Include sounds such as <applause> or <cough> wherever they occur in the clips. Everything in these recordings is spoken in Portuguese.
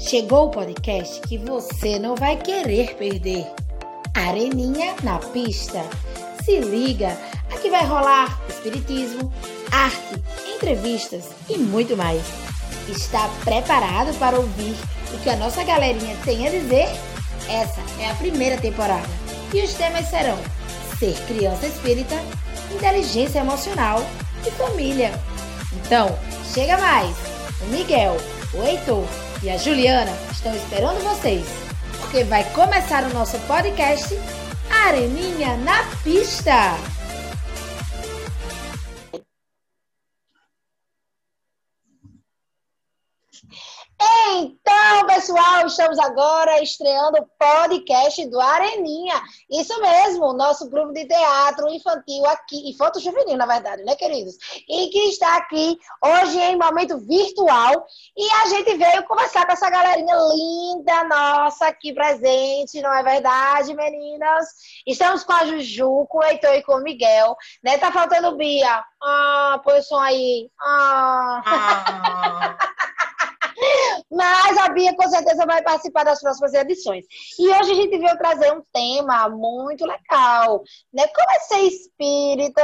Chegou o podcast que você não vai querer perder. Areninha na pista. Se liga, aqui vai rolar espiritismo, arte, entrevistas e muito mais. Está preparado para ouvir o que a nossa galerinha tem a dizer? Essa é a primeira temporada e os temas serão ser criança espírita, inteligência emocional e família. Então, chega mais! O Miguel, o Heitor e a Juliana estão esperando vocês, porque vai começar o nosso podcast Areninha na Pista! Pessoal, estamos agora estreando o podcast do Areninha. Isso mesmo, nosso grupo de teatro infantil aqui, infanto juvenil, na verdade, né, queridos? E que está aqui hoje em momento virtual. E a gente veio conversar com essa galerinha linda nossa aqui presente, não é verdade, meninas? Estamos com a Juju, com o Heitor e com o Miguel, né? Tá faltando Bia. Ah, põe o som aí. Ah. ah. <laughs> Mas a Bia com certeza vai participar das próximas edições. E hoje a gente veio trazer um tema muito legal, né? Como é ser espírita,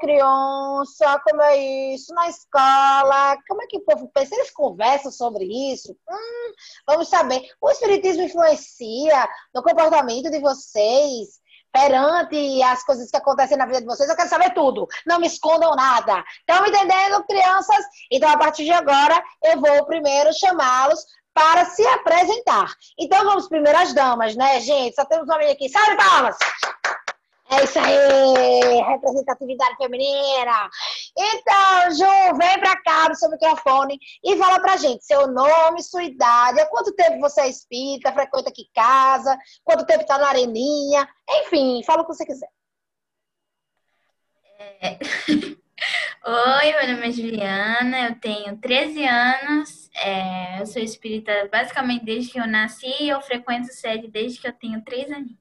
criança, como é isso na escola, como é que o povo pensa? Eles conversam sobre isso? Hum, vamos saber. O espiritismo influencia no comportamento de vocês? Perante as coisas que acontecem na vida de vocês, eu quero saber tudo. Não me escondam nada. Estão me entendendo, crianças? Então, a partir de agora, eu vou primeiro chamá-los para se apresentar. Então, vamos primeiro às damas, né, gente? Só temos uma menina aqui. Salve palmas! É isso aí, representatividade feminina. Então, Ju, vem no seu microfone e fala pra gente seu nome, sua idade, há quanto tempo você é espírita, frequenta aqui casa, quanto tempo tá na areninha, enfim, fala o que você quiser. É... <laughs> Oi, meu nome é Juliana, eu tenho 13 anos, é... eu sou espírita basicamente desde que eu nasci e eu frequento sede desde que eu tenho 3 aninhos.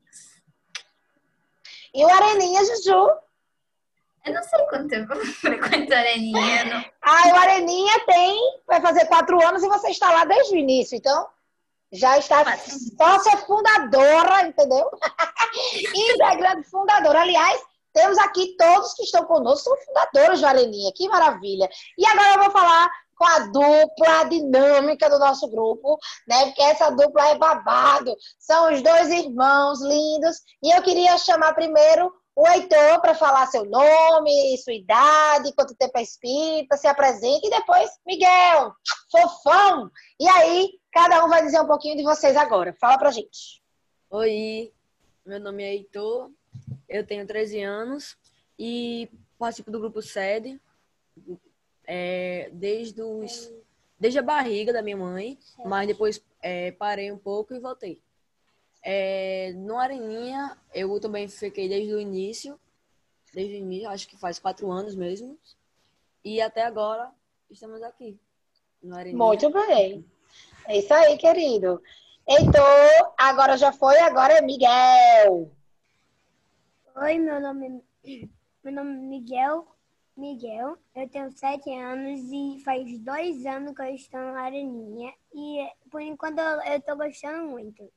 E o Areninha, Juju? Eu não sei quanto tempo <laughs> frequento Areninha. Não. Ah, o Areninha tem, vai fazer quatro anos e você está lá desde o início, então já está sócia fundadora, entendeu? <laughs> Integrante fundadora. Aliás, temos aqui todos que estão conosco, são fundadores do Areninha, que maravilha. E agora eu vou falar com a dupla dinâmica do nosso grupo, né? Porque essa dupla é babado. São os dois irmãos lindos. E eu queria chamar primeiro o Heitor para falar seu nome, sua idade, quanto tempo é espírita, se apresente. E depois, Miguel, fofão. E aí, cada um vai dizer um pouquinho de vocês agora. Fala pra gente. Oi, meu nome é Heitor, eu tenho 13 anos e participo do grupo SED, é, desde, os, desde a barriga da minha mãe, mas depois é, parei um pouco e voltei. É, no Areninha, eu também fiquei desde o início, desde o início, acho que faz quatro anos mesmo, e até agora estamos aqui. No Areninha. Muito bem. É isso aí, querido. Heitor, agora já foi, agora é Miguel. Oi, meu nome, meu nome é Miguel. Miguel, eu tenho sete anos e faz dois anos que eu estou na Areninha e por enquanto eu, estou gostando muito.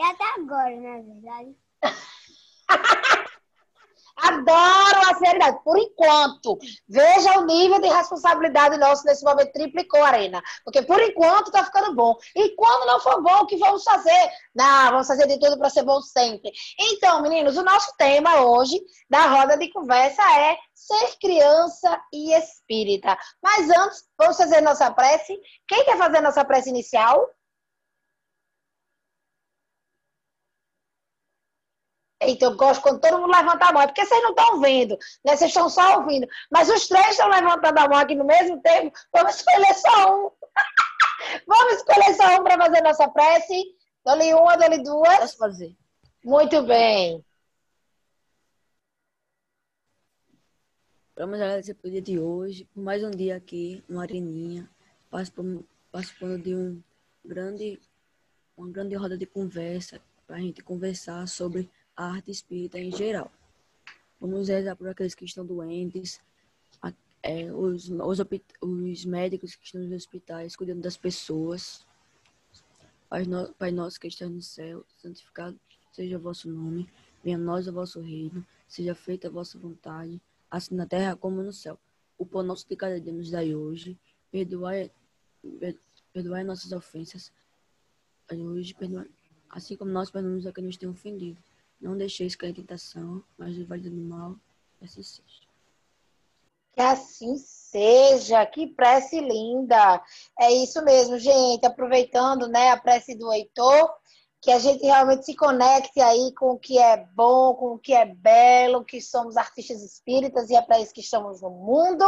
É até agora, na é verdade. <laughs> Adoro a seriedade, por enquanto. Veja o nível de responsabilidade nosso nesse momento triplicou, Arena. Porque por enquanto tá ficando bom. E quando não for bom, o que vamos fazer? Não, vamos fazer de tudo para ser bom sempre. Então, meninos, o nosso tema hoje da roda de conversa é ser criança e espírita. Mas antes, vamos fazer nossa prece. Quem quer fazer nossa prece inicial? Então, eu gosto quando todo mundo levanta a mão. É porque vocês não estão vendo, né? Vocês estão só ouvindo. Mas os três estão levantando a mão aqui no mesmo tempo. Vamos escolher só um. <laughs> Vamos escolher só um para fazer nossa prece. Dou-lhe uma, dou-lhe duas. Posso fazer. Muito bem. Vamos agradecer pelo dia de hoje, por mais um dia aqui no Areninha, participando, participando de um grande, uma grande roda de conversa, para a gente conversar sobre a arte espírita em geral. Vamos rezar por aqueles que estão doentes, é, os, os, os médicos que estão nos hospitais, cuidando das pessoas. Pai, no, Pai nosso que estás no céu, santificado seja o vosso nome, venha a nós o vosso reino, seja feita a vossa vontade, assim na terra como no céu. O pão nosso de cada dia nos dai hoje, perdoai, perdoai nossas ofensas, hoje, perdoai, assim como nós perdoamos a quem nos tem ofendido. Não deixeis cair em tentação, mas livrai do mal, assim seja. Que assim seja, que prece linda. É isso mesmo, gente. Aproveitando né, a prece do Heitor, que a gente realmente se conecte aí com o que é bom, com o que é belo, que somos artistas espíritas e é para isso que estamos no mundo.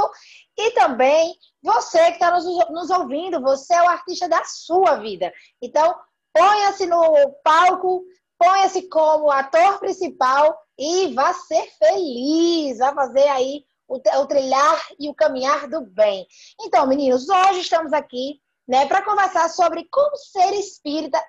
E também você que está nos, nos ouvindo, você é o artista da sua vida. Então, ponha-se no palco, ponha-se como ator principal e vá ser feliz, vá fazer aí o, o trilhar e o caminhar do bem. Então, meninos, hoje estamos aqui né, para conversar sobre como ser espírita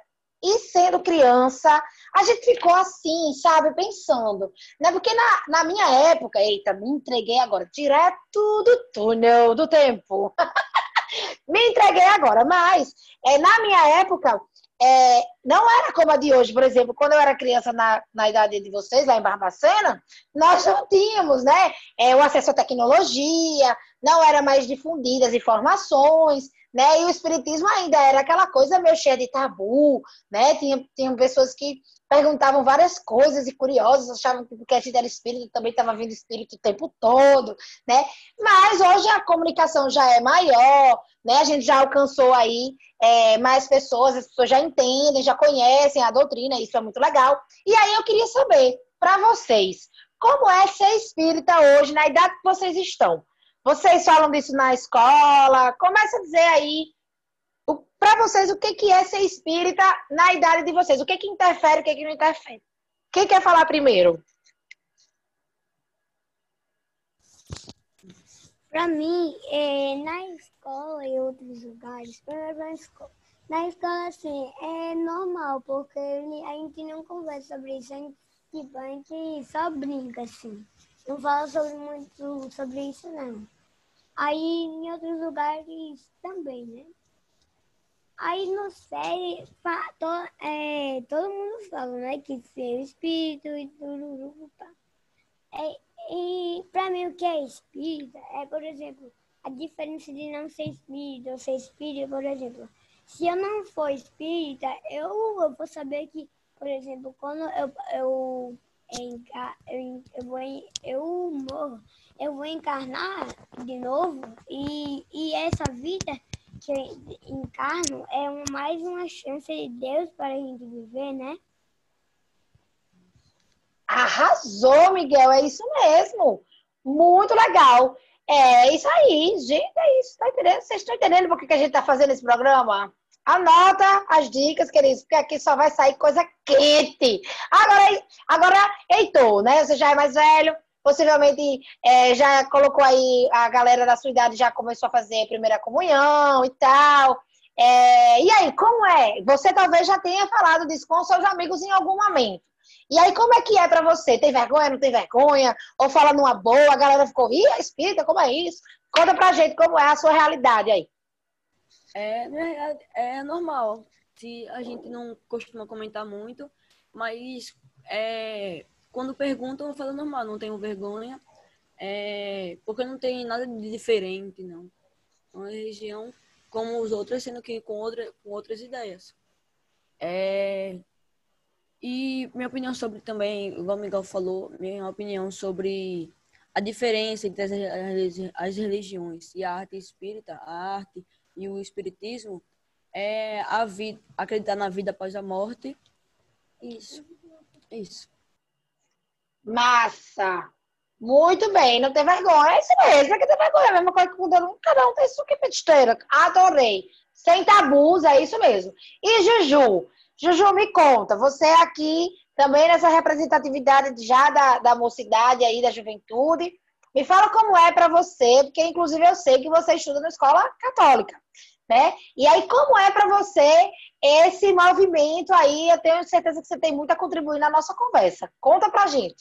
e sendo criança, a gente ficou assim, sabe, pensando, né? Porque na, na minha época, eita, me entreguei agora, direto do túnel do tempo. <laughs> me entreguei agora, mas é, na minha época, é, não era como a de hoje, por exemplo, quando eu era criança na, na idade de vocês, lá em Barbacena, nós não tínhamos né, é, o acesso à tecnologia, não era mais difundidas informações, né? E o espiritismo ainda era aquela coisa meio cheia de tabu, né? Tinha, tinha pessoas que perguntavam várias coisas e curiosas, achavam que porque a gente era espírito também estava vindo espírito o tempo todo, né? Mas hoje a comunicação já é maior, né? A gente já alcançou aí é, mais pessoas, as pessoas já entendem, já conhecem a doutrina, isso é muito legal. E aí eu queria saber, para vocês, como é ser espírita hoje, na idade que vocês estão? Vocês falam disso na escola? Começa a dizer aí para vocês o que, que é ser espírita na idade de vocês. O que, que interfere, o que, que não interfere. Quem quer falar primeiro? Para mim, é, na escola e outros lugares, na escola, na escola, assim, é normal, porque a gente não conversa sobre isso, a gente, tipo, a gente só brinca, assim. Não fala sobre muito sobre isso, não. Aí em outros lugares também, né? Aí no série, to, é, todo mundo fala, né? Que ser espírito e tudo. É, e pra mim o que é espírita é, por exemplo, a diferença de não ser espírita ou ser espírita, por exemplo. Se eu não for espírita, eu, eu vou saber que, por exemplo, quando eu, eu eu, eu, vou, eu morro, eu vou encarnar de novo e, e essa vida que eu encarno é mais uma chance de Deus para a gente viver, né? Arrasou, Miguel, é isso mesmo. Muito legal. É isso aí, gente, é isso. Tá entendendo? Vocês estão entendendo por que a gente está fazendo esse programa? Anota as dicas, queridos, porque aqui só vai sair coisa quente. Agora, agora Heitor, né? Você já é mais velho, possivelmente é, já colocou aí, a galera da sua idade já começou a fazer primeira comunhão e tal. É, e aí, como é? Você talvez já tenha falado disso com seus amigos em algum momento. E aí, como é que é para você? Tem vergonha, não tem vergonha? Ou fala numa boa, a galera ficou, ih, espírita, como é isso? Conta pra gente como é a sua realidade aí. É, é, normal. Se a gente não costuma comentar muito, mas é, quando perguntam, eu falo normal, não tenho vergonha, é, porque não tem nada de diferente, não. É uma religião como os outros, sendo que com, outra, com outras ideias. É, e minha opinião sobre também, igual o Miguel falou, minha opinião sobre a diferença entre as, as religiões e a arte espírita, a arte e o espiritismo é a vida, acreditar na vida após a morte. Isso. Isso. Massa! Muito bem, não tem vergonha. É isso mesmo, é que tem vergonha. É a mesma coisa que um, cada um tem sua que besteira. Adorei. Sem tabus, é isso mesmo. E Juju? Juju, me conta, você aqui também nessa representatividade já da, da mocidade aí, da juventude. Me fala como é para você, porque inclusive eu sei que você estuda na escola católica, né? E aí como é para você esse movimento aí? Eu tenho certeza que você tem muito a contribuir na nossa conversa. Conta pra gente.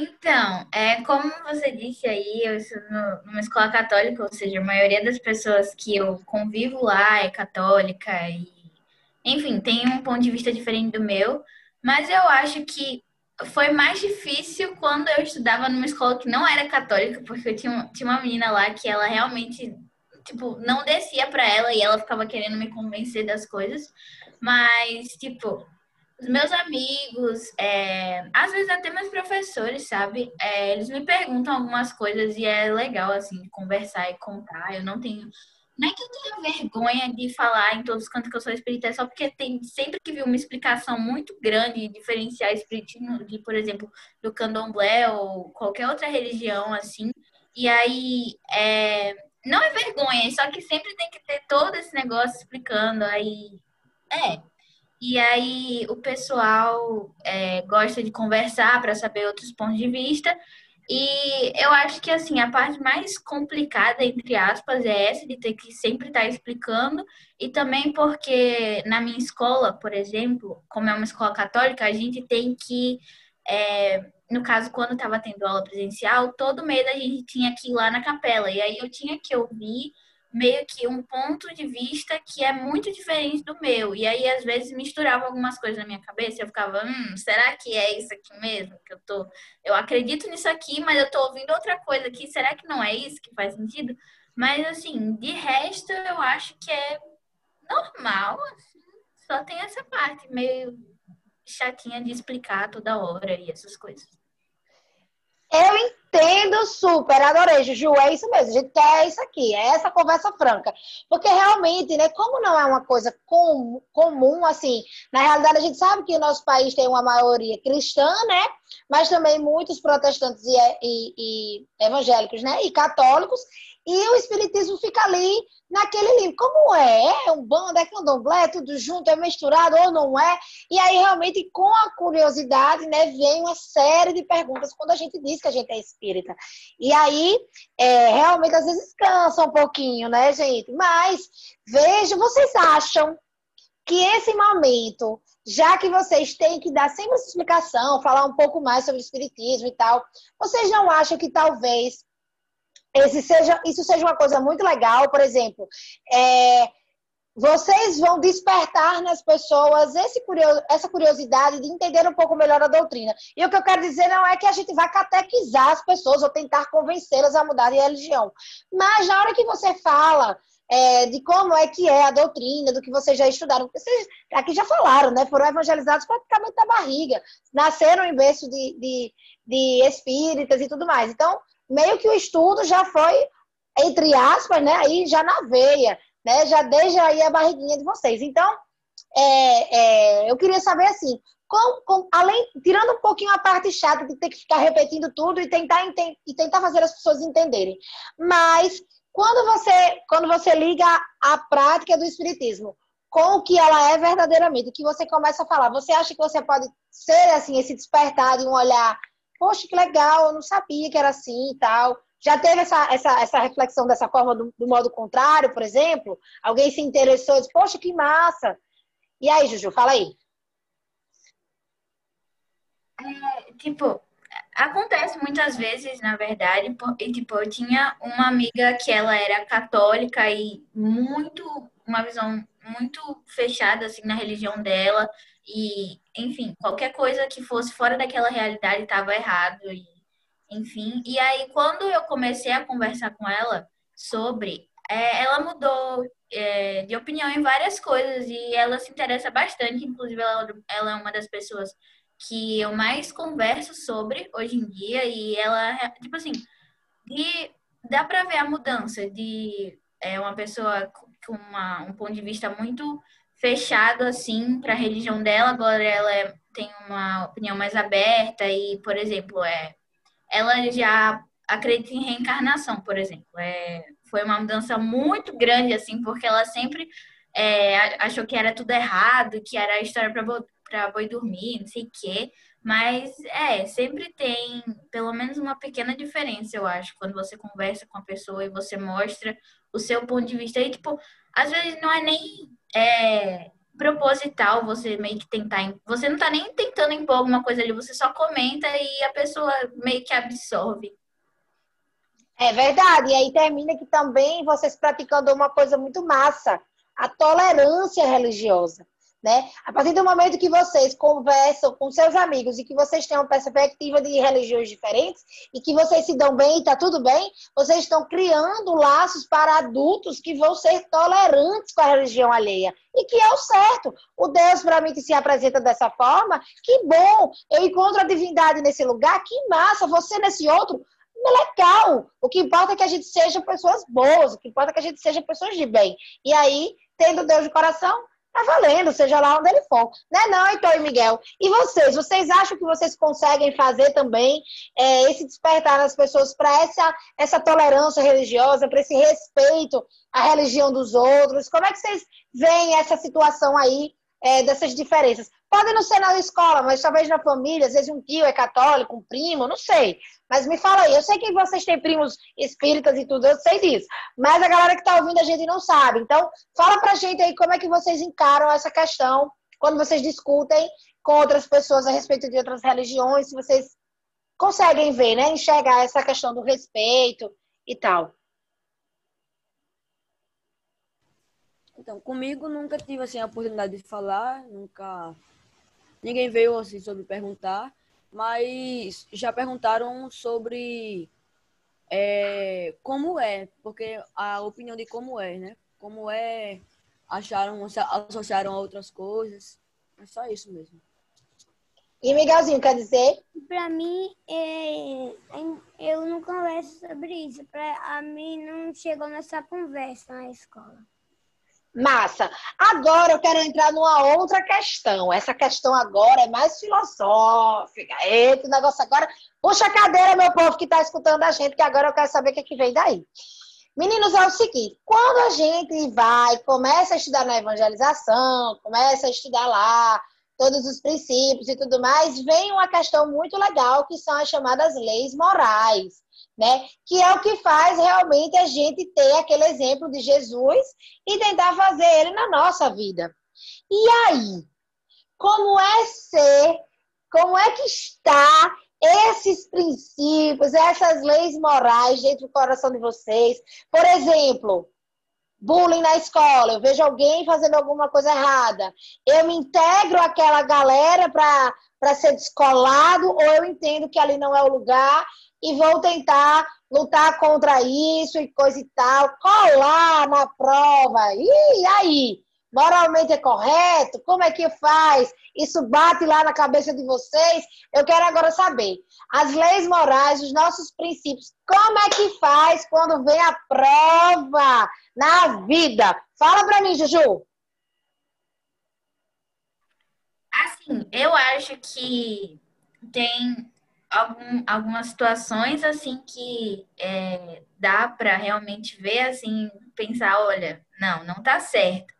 Então, é, como você disse aí, eu sou numa escola católica, ou seja, a maioria das pessoas que eu convivo lá é católica e, enfim, tem um ponto de vista diferente do meu, mas eu acho que foi mais difícil quando eu estudava numa escola que não era católica, porque eu tinha, tinha uma menina lá que ela realmente, tipo, não descia para ela e ela ficava querendo me convencer das coisas, mas, tipo, os meus amigos, é, às vezes até meus professores, sabe? É, eles me perguntam algumas coisas e é legal, assim, conversar e contar. Eu não tenho. Não é que eu tenha vergonha de falar em todos os cantos que eu sou espírita, é só porque tem sempre que vi uma explicação muito grande de diferenciar espiritismo de, por exemplo, do candomblé ou qualquer outra religião, assim. E aí, é, não é vergonha, só que sempre tem que ter todo esse negócio explicando. Aí, é, e aí o pessoal é, gosta de conversar para saber outros pontos de vista. E eu acho que assim, a parte mais complicada, entre aspas, é essa de ter que sempre estar tá explicando. E também porque na minha escola, por exemplo, como é uma escola católica, a gente tem que. É, no caso, quando estava tendo aula presencial, todo mês a gente tinha que ir lá na capela. E aí eu tinha que ouvir meio que um ponto de vista que é muito diferente do meu. E aí, às vezes, misturava algumas coisas na minha cabeça eu ficava, hum, será que é isso aqui mesmo que eu tô... Eu acredito nisso aqui, mas eu tô ouvindo outra coisa aqui. Será que não é isso que faz sentido? Mas, assim, de resto, eu acho que é normal, assim. Só tem essa parte meio chatinha de explicar toda hora e essas coisas. Eu entendo super, adorei, Juju, é isso mesmo, a gente quer isso aqui, é essa conversa franca. Porque realmente, né, como não é uma coisa com, comum, assim, na realidade a gente sabe que o nosso país tem uma maioria cristã, né, mas também muitos protestantes e, e, e evangélicos, né, e católicos, e o espiritismo fica ali naquele livro. Como é? É um bando, é candomblé, tudo junto, é misturado ou não é? E aí, realmente, com a curiosidade, né, vem uma série de perguntas quando a gente diz que a gente é espírita. E aí, é, realmente, às vezes cansa um pouquinho, né, gente? Mas, veja, vocês acham que esse momento, já que vocês têm que dar sempre essa explicação, falar um pouco mais sobre o espiritismo e tal, vocês não acham que talvez esse seja, isso seja uma coisa muito legal, por exemplo, é, vocês vão despertar nas pessoas curioso, essa curiosidade de entender um pouco melhor a doutrina. E o que eu quero dizer não é que a gente vai catequizar as pessoas ou tentar convencê-las a mudar de religião. Mas na hora que você fala é, de como é que é a doutrina, do que vocês já estudaram, vocês aqui já falaram, né? Foram evangelizados praticamente da barriga, nasceram em berço de, de, de espíritas e tudo mais. Então, meio que o estudo já foi, entre aspas, né, aí já na veia, né, já desde aí a barriguinha de vocês. Então, é, é, eu queria saber assim, além, tirando um pouquinho a parte chata de ter que ficar repetindo tudo e tentar, e tentar fazer as pessoas entenderem. Mas quando você, quando você liga a prática do espiritismo com o que ela é verdadeiramente, que você começa a falar, você acha que você pode ser assim esse despertar de um olhar poxa, que legal, eu não sabia que era assim e tal. Já teve essa, essa, essa reflexão dessa forma do, do modo contrário, por exemplo? Alguém se interessou e disse, poxa, que massa. E aí, Juju, fala aí. É, tipo, acontece muitas vezes, na verdade, porque, tipo, eu tinha uma amiga que ela era católica e muito, uma visão muito fechada, assim, na religião dela. E, enfim, qualquer coisa que fosse fora daquela realidade estava errado. E, enfim, e aí quando eu comecei a conversar com ela sobre, é, ela mudou é, de opinião em várias coisas e ela se interessa bastante. Inclusive, ela, ela é uma das pessoas que eu mais converso sobre hoje em dia. E ela, tipo assim, de, dá pra ver a mudança de é, uma pessoa com uma, um ponto de vista muito fechado assim para a religião dela, agora ela é, tem uma opinião mais aberta e, por exemplo, é ela já acredita em reencarnação, por exemplo. É, foi uma mudança muito grande assim, porque ela sempre é, achou que era tudo errado, que era a história para boi dormir, não sei o quê. Mas é, sempre tem pelo menos uma pequena diferença, eu acho, quando você conversa com a pessoa e você mostra o seu ponto de vista. E, tipo, às vezes não é nem é, proposital você meio que tentar. Você não tá nem tentando impor alguma coisa ali, você só comenta e a pessoa meio que absorve. É verdade. E aí termina que também vocês praticando uma coisa muito massa, a tolerância religiosa. Né? A partir do momento que vocês conversam com seus amigos e que vocês têm uma perspectiva de religiões diferentes e que vocês se dão bem e está tudo bem, vocês estão criando laços para adultos que vão ser tolerantes com a religião alheia. E que é o certo. O Deus, para mim, que se apresenta dessa forma, que bom! Eu encontro a divindade nesse lugar, que massa! Você nesse outro, legal. O que importa é que a gente seja pessoas boas, o que importa é que a gente seja pessoas de bem. E aí, tendo Deus de coração, tá valendo, seja lá onde ele for. Né não, então, e Miguel? E vocês? Vocês acham que vocês conseguem fazer também é, esse despertar nas pessoas para essa, essa tolerância religiosa, para esse respeito à religião dos outros? Como é que vocês veem essa situação aí é, dessas diferenças? Pode não ser na escola, mas talvez na família, às vezes um tio é católico, um primo, não sei. Mas me fala aí, eu sei que vocês têm primos espíritas e tudo, eu sei disso. Mas a galera que está ouvindo a gente não sabe. Então, fala pra gente aí como é que vocês encaram essa questão quando vocês discutem com outras pessoas a respeito de outras religiões, se vocês conseguem ver, né? Enxergar essa questão do respeito e tal. Então, comigo nunca tive assim, a oportunidade de falar, nunca Ninguém veio assim sobre perguntar, mas já perguntaram sobre é, como é, porque a opinião de como é, né? Como é, acharam, associaram a outras coisas. É só isso mesmo. E Miguelzinho, quer dizer? Para mim, é, eu não converso sobre isso. Para mim, não chegou nessa conversa na escola. Massa. Agora eu quero entrar numa outra questão. Essa questão agora é mais filosófica. Eita, o negócio agora. Puxa a cadeira, meu povo que está escutando a gente, que agora eu quero saber o que, é que vem daí. Meninos, é o seguinte: quando a gente vai, começa a estudar na evangelização, começa a estudar lá todos os princípios e tudo mais, vem uma questão muito legal que são as chamadas leis morais né? Que é o que faz realmente a gente ter aquele exemplo de Jesus e tentar fazer ele na nossa vida. E aí, como é ser, como é que está esses princípios, essas leis morais dentro do coração de vocês? Por exemplo, bullying na escola, eu vejo alguém fazendo alguma coisa errada, eu me integro àquela galera para ser descolado ou eu entendo que ali não é o lugar e vou tentar lutar contra isso e coisa e tal, colar na prova. E aí? Moralmente é correto? Como é que faz? Isso bate lá na cabeça de vocês? Eu quero agora saber. As leis morais, os nossos princípios, como é que faz quando vem a prova na vida? Fala pra mim, Juju. Assim, eu acho que tem algum, algumas situações assim que é, dá para realmente ver assim, pensar, olha, não, não tá certo.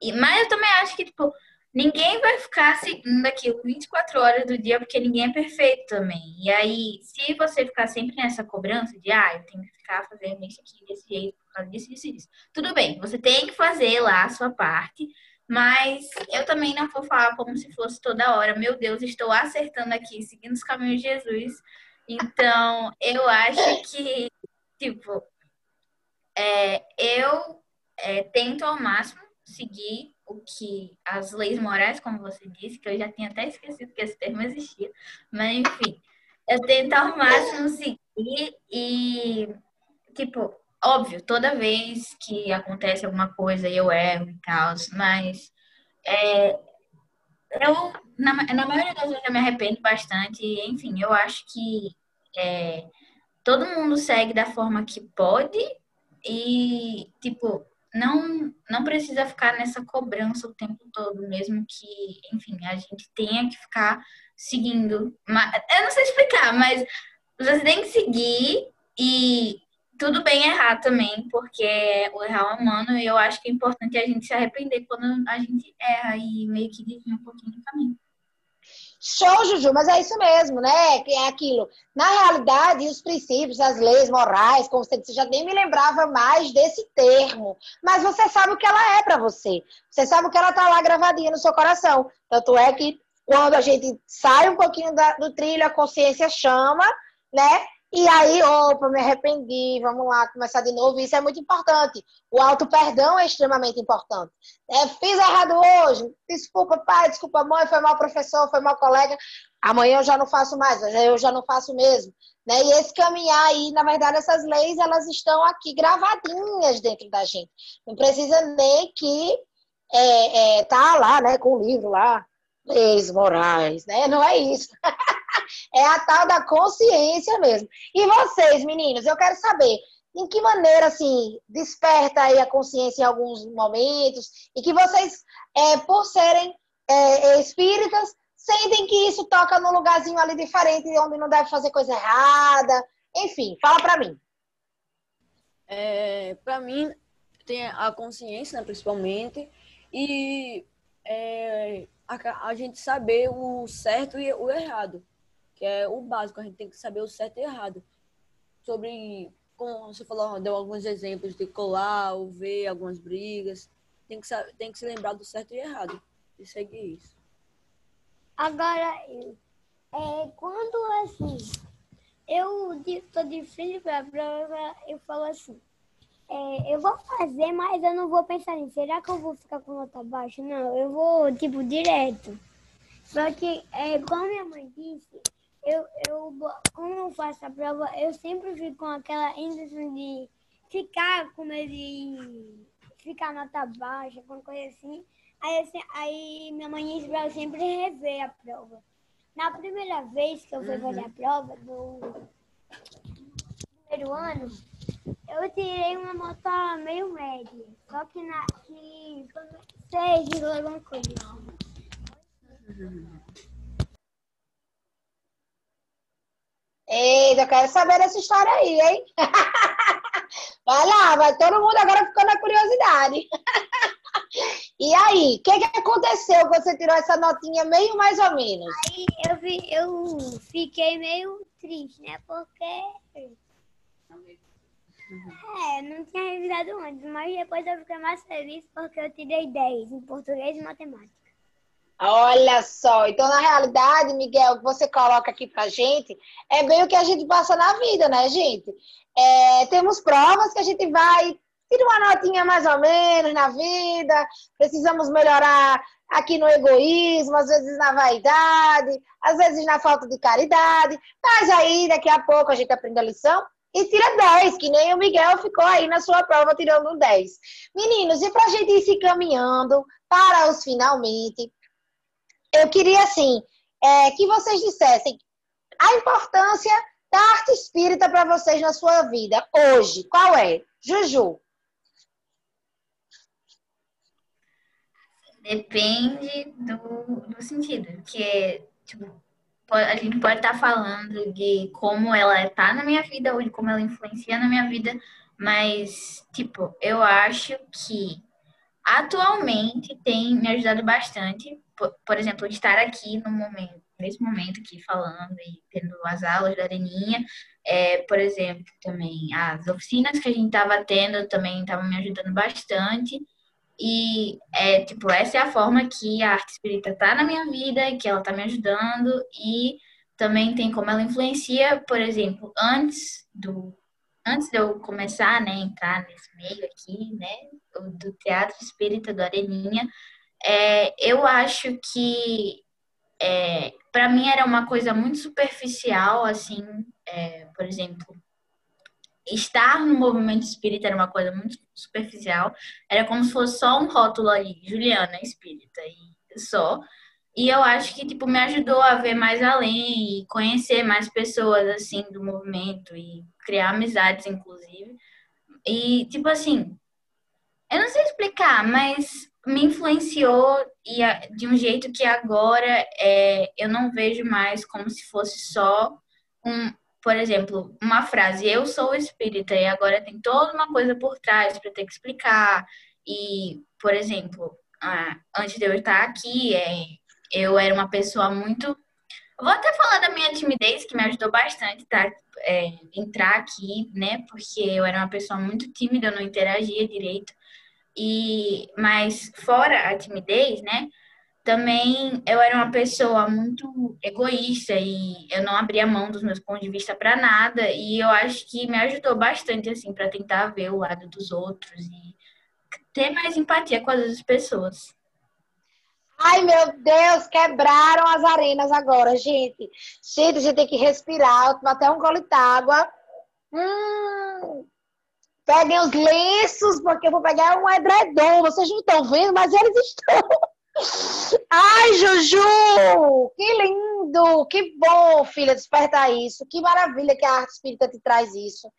E, mas eu também acho que, tipo, ninguém vai ficar seguindo aquilo 24 horas do dia, porque ninguém é perfeito também. E aí, se você ficar sempre nessa cobrança de, ah, eu tenho que ficar fazendo isso aqui desse jeito, por causa disso, disso, disso. Tudo bem, você tem que fazer lá a sua parte, mas eu também não vou falar como se fosse toda hora. Meu Deus, estou acertando aqui, seguindo os caminhos de Jesus. Então, eu acho que, tipo, é, eu é, tento ao máximo seguir o que as leis morais, como você disse, que eu já tinha até esquecido que esse termo existia, mas enfim, eu tento ao máximo seguir e, tipo, óbvio, toda vez que acontece alguma coisa eu erro e tal, mas é, eu, na, na maioria das vezes, eu me arrependo bastante. Enfim, eu acho que é, todo mundo segue da forma que pode e, tipo, não, não precisa ficar nessa cobrança o tempo todo, mesmo que, enfim, a gente tenha que ficar seguindo. Eu não sei explicar, mas você tem que seguir e tudo bem errar também, porque o errar é humano e eu acho que é importante a gente se arrepender quando a gente erra e meio que desvia um pouquinho do caminho. Show, Juju, mas é isso mesmo, né? Que é aquilo. Na realidade, os princípios, as leis morais, como você disse, já nem me lembrava mais desse termo. Mas você sabe o que ela é para você. Você sabe o que ela tá lá gravadinha no seu coração. Tanto é que quando a gente sai um pouquinho da, do trilho, a consciência chama, né? E aí, opa, me arrependi, vamos lá, começar de novo. Isso é muito importante. O auto-perdão é extremamente importante. É, fiz errado hoje, desculpa pai, desculpa mãe, foi mal professor, foi mal colega. Amanhã eu já não faço mais, eu já não faço mesmo. Né? E esse caminhar aí, na verdade, essas leis, elas estão aqui gravadinhas dentro da gente. Não precisa nem que é, é, tá lá, né, com o livro lá, leis morais, né? Não é isso. <laughs> é a tal da consciência mesmo. E vocês, meninos, eu quero saber em que maneira, assim, desperta aí a consciência em alguns momentos e que vocês, é, por serem é, espíritas, sentem que isso toca num lugarzinho ali diferente, onde não deve fazer coisa errada. Enfim, fala para mim. É, para mim, tem a consciência, né, principalmente, e é, a, a, gente saber o certo e o errado que é o básico, a gente tem que saber o certo e errado. Sobre, como você falou, deu alguns exemplos de colar ou ver algumas brigas. Tem que, saber, tem que se lembrar do certo e errado e seguir isso. Agora, é, quando assim, eu estou de frente para a prova, eu falo assim, é, eu vou fazer, mas eu não vou pensar em será que eu vou ficar com nota baixa? Não, eu vou, tipo, direto. Só que, é, como minha mãe disse, eu, eu, como eu faço a prova, eu sempre fico com aquela intenção de ficar com medo de ficar nota baixa, alguma coisa assim. Aí, aí minha mãe disse pra eu sempre rever a prova. Na primeira vez que eu fui fazer a uhum. prova, do primeiro ano, eu tirei uma nota meio média. Só que na que 6, alguma coisa. Eita, eu quero saber dessa história aí, hein? <laughs> Vai lá, vai todo mundo agora ficando na curiosidade. <laughs> E aí, o que, que aconteceu quando você tirou essa notinha meio mais ou menos? Aí eu, vi, eu fiquei meio triste, né? Porque. É, não tinha revisado antes, mas depois eu fiquei mais feliz porque eu tirei 10 em português e matemática. Olha só, então na realidade, Miguel, o que você coloca aqui pra gente é bem o que a gente passa na vida, né, gente? É, temos provas que a gente vai tira uma notinha mais ou menos na vida, precisamos melhorar aqui no egoísmo, às vezes na vaidade, às vezes na falta de caridade, mas aí daqui a pouco a gente aprende a lição e tira 10, que nem o Miguel ficou aí na sua prova tirando 10. Meninos, e pra gente ir se caminhando para os finalmente, eu queria, assim, é, que vocês dissessem a importância da arte espírita para vocês na sua vida hoje. Qual é? Juju. Depende do, do sentido, que é, tipo, a gente pode estar tá falando de como ela está na minha vida ou de como ela influencia na minha vida, mas, tipo, eu acho que atualmente tem me ajudado bastante por, por exemplo, estar aqui no momento, nesse momento aqui falando e tendo as aulas da Areninha, é, por exemplo, também as oficinas que a gente estava tendo também estavam me ajudando bastante. E é tipo, essa é a forma que a arte espírita está na minha vida, que ela está me ajudando. E também tem como ela influencia, por exemplo, antes do antes de eu começar, né, entrar nesse meio aqui, né, do teatro espírita do Areninha, é, eu acho que é, para mim era uma coisa muito superficial, assim, é, por exemplo, estar no movimento espírita era uma coisa muito superficial, era como se fosse só um rótulo ali, Juliana espírita, e só. E eu acho que, tipo, me ajudou a ver mais além e conhecer mais pessoas, assim, do movimento e criar amizades, inclusive. E, tipo assim, eu não sei explicar, mas me influenciou e de um jeito que agora é, eu não vejo mais como se fosse só um, por exemplo, uma frase, eu sou espírita, e agora tem toda uma coisa por trás para ter que explicar. E, por exemplo, antes de eu estar aqui, é, eu era uma pessoa muito Vou até falar da minha timidez, que me ajudou bastante, tá? É, entrar aqui, né? Porque eu era uma pessoa muito tímida, eu não interagia direito. E, mas fora a timidez, né? Também eu era uma pessoa muito egoísta e eu não abria mão dos meus pontos de vista para nada. E eu acho que me ajudou bastante, assim, para tentar ver o lado dos outros e ter mais empatia com as outras pessoas. Ai, meu Deus, quebraram as arenas agora, gente. Gente, a gente tem que respirar, tomar até um gole d'água. Hum, peguem os lenços, porque eu vou pegar um edredom. Vocês não estão vendo, mas eles estão. <laughs> Ai, Juju! Que lindo! Que bom, filha, despertar isso. Que maravilha que a arte espírita te traz isso.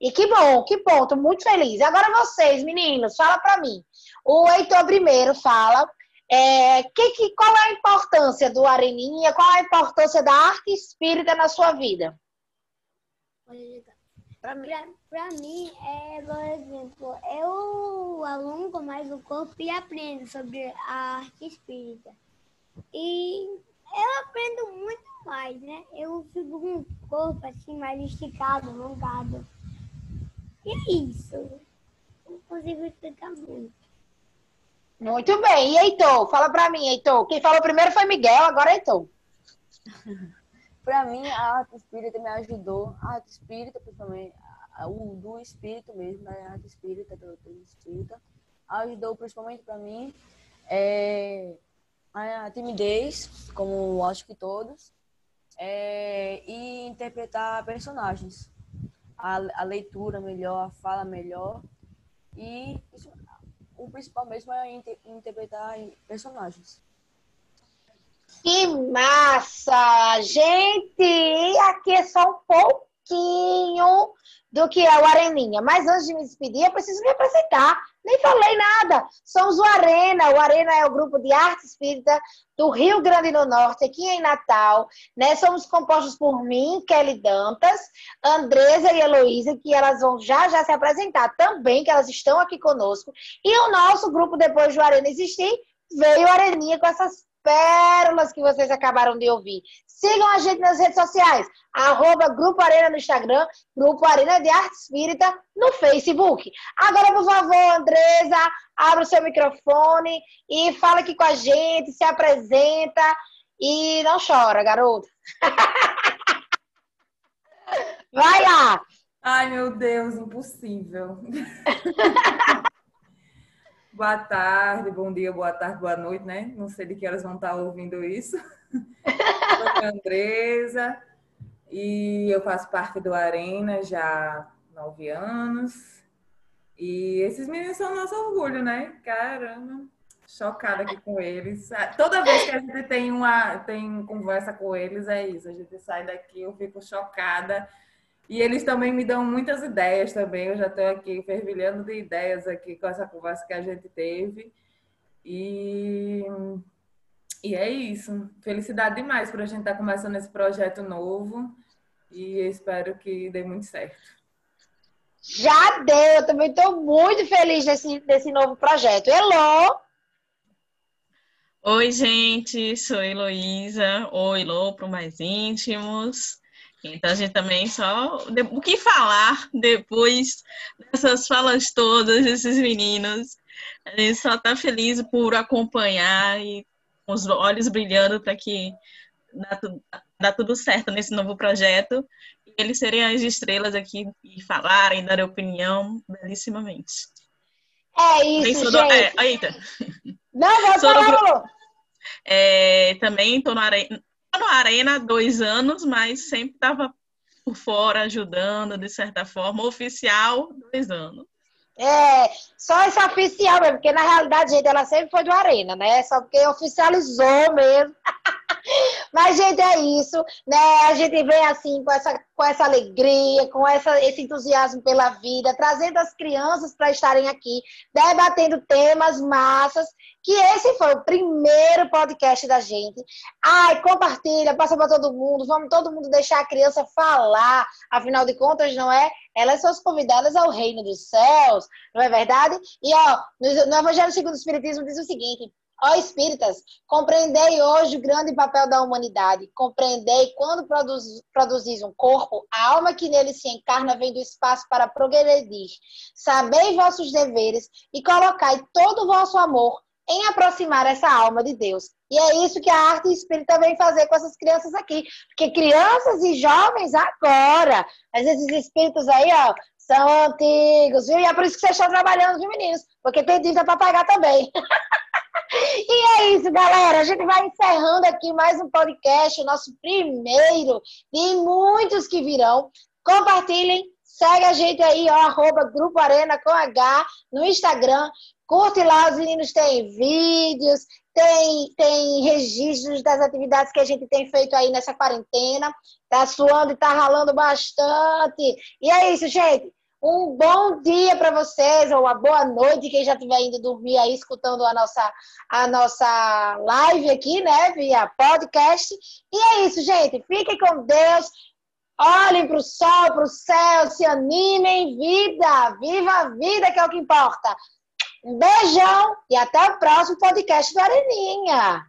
E que bom, que bom, tô muito feliz. Agora vocês, meninos, fala para mim. O Heitor primeiro fala é, que, que, qual é a importância do Areninha? Qual é a importância da arte espírita na sua vida? Para mim, mim, é, por exemplo, eu alongo mais o corpo e aprendo sobre a arte espírita. E eu aprendo muito mais, né? Eu fico com o corpo assim mais esticado, alongado. E é isso. Não consigo explicar muito. Muito bem. E Heitor? Fala para mim, Heitor. Quem falou primeiro foi Miguel, agora é Heitor. <laughs> para mim, a arte espírita me ajudou. A arte espírita, principalmente, o do espírito mesmo, né? a arte espírita, do, do espírita, ajudou principalmente para mim é, a timidez, como acho que todos, é, e interpretar personagens. A, a leitura melhor, a fala melhor. E isso, o principal mesmo é inter interpretar personagens. Que massa! Gente, aqui é só um pouquinho do que é o Areninha. Mas antes de me despedir, eu preciso me apresentar. Nem falei nada. Somos o Arena. O Arena é o grupo de arte espírita do Rio Grande do Norte, aqui em Natal. Né? Somos compostos por mim, Kelly Dantas, Andresa e Heloísa, que elas vão já já se apresentar também, que elas estão aqui conosco. E o nosso grupo, depois do Arena existir, veio o Areninha com essas pérolas que vocês acabaram de ouvir. Sigam a gente nas redes sociais, arroba Grupo Arena no Instagram, Grupo Arena de Arte Espírita no Facebook. Agora, por favor, Andresa, abra o seu microfone e fala aqui com a gente, se apresenta e não chora, garoto. <laughs> Vai lá! Ai, meu Deus, impossível. <laughs> boa tarde, bom dia, boa tarde, boa noite, né? Não sei de que elas vão estar ouvindo isso. sou Andresa e eu faço parte do Arena já há nove anos. E esses meninos são nosso orgulho, né? Caramba, chocada aqui com eles. Toda vez que a gente tem uma tem conversa com eles, é isso. A gente sai daqui, eu fico chocada. E eles também me dão muitas ideias também. Eu já estou aqui fervilhando de ideias aqui com essa conversa que a gente teve. E e é isso. Felicidade demais por a gente estar tá começando esse projeto novo e espero que dê muito certo. Já deu, eu também estou muito feliz desse, desse novo projeto. Elo! Oi, gente, sou Heloísa. Oi, Lô, para mais íntimos. Então, a gente também só. O que falar depois dessas falas todas desses meninos? A gente só está feliz por acompanhar e com os olhos brilhando para que dá tudo, dá tudo certo nesse novo projeto e eles serem as estrelas aqui e falarem, dar opinião belíssimamente. É isso, gente. Do, é, eita. Não, <laughs> vai falar, é, Também estou Arena, no Arena há dois anos, mas sempre estava por fora, ajudando, de certa forma. Oficial, dois anos. É, só essa oficial mesmo, porque na realidade, gente, ela sempre foi do Arena, né? Só porque oficializou mesmo. <laughs> Mas, gente, é isso, né? A gente vem assim com essa, com essa alegria, com essa, esse entusiasmo pela vida, trazendo as crianças para estarem aqui, debatendo temas massas, que esse foi o primeiro podcast da gente. Ai, compartilha, passa para todo mundo, vamos todo mundo deixar a criança falar, afinal de contas, não é? Elas são as convidadas ao reino dos céus, não é verdade? E, ó, no, Evangelho segundo o Espiritismo diz o seguinte, Ó espíritas, compreendei hoje o grande papel da humanidade. Compreendei quando produz, produzis um corpo, a alma que nele se encarna vem do espaço para progredir. Sabei vossos deveres e colocai todo o vosso amor em aproximar essa alma de Deus. E é isso que a arte espírita vem fazer com essas crianças aqui. Porque crianças e jovens agora, mas esses espíritos aí, ó, são antigos, viu? E é por isso que vocês estão trabalhando, viu, meninos? Porque tem dívida para pagar também. <laughs> e é isso, galera. A gente vai encerrando aqui mais um podcast, o nosso primeiro de muitos que virão. Compartilhem, segue a gente aí, ó, arroba Grupo Arena com H no Instagram. Curte lá, os meninos têm vídeos, tem, tem registros das atividades que a gente tem feito aí nessa quarentena. Tá suando e tá ralando bastante. E é isso, gente. Um bom dia para vocês, ou uma boa noite, quem já estiver indo dormir aí, escutando a nossa, a nossa live aqui, né, via podcast. E é isso, gente. Fiquem com Deus. Olhem para o sol, para o céu, se animem, vida, viva a vida, que é o que importa. Um beijão e até o próximo podcast do Areninha.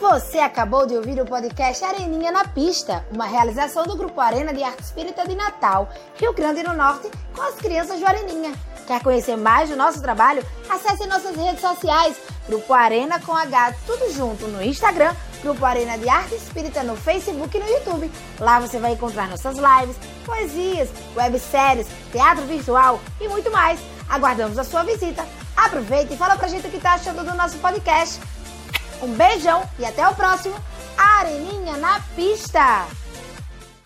Você acabou de ouvir o podcast Areninha na Pista, uma realização do Grupo Arena de Arte Espírita de Natal, Rio Grande do Norte, com as crianças do Areninha. Quer conhecer mais do nosso trabalho? Acesse nossas redes sociais, Grupo Arena com H, tudo junto no Instagram, Grupo Arena de Arte Espírita no Facebook e no YouTube. Lá você vai encontrar nossas lives, poesias, webséries, teatro virtual e muito mais. Aguardamos a sua visita. Aproveita e fala pra gente o que tá achando do nosso podcast. Um beijão e até o próximo Areninha na Pista!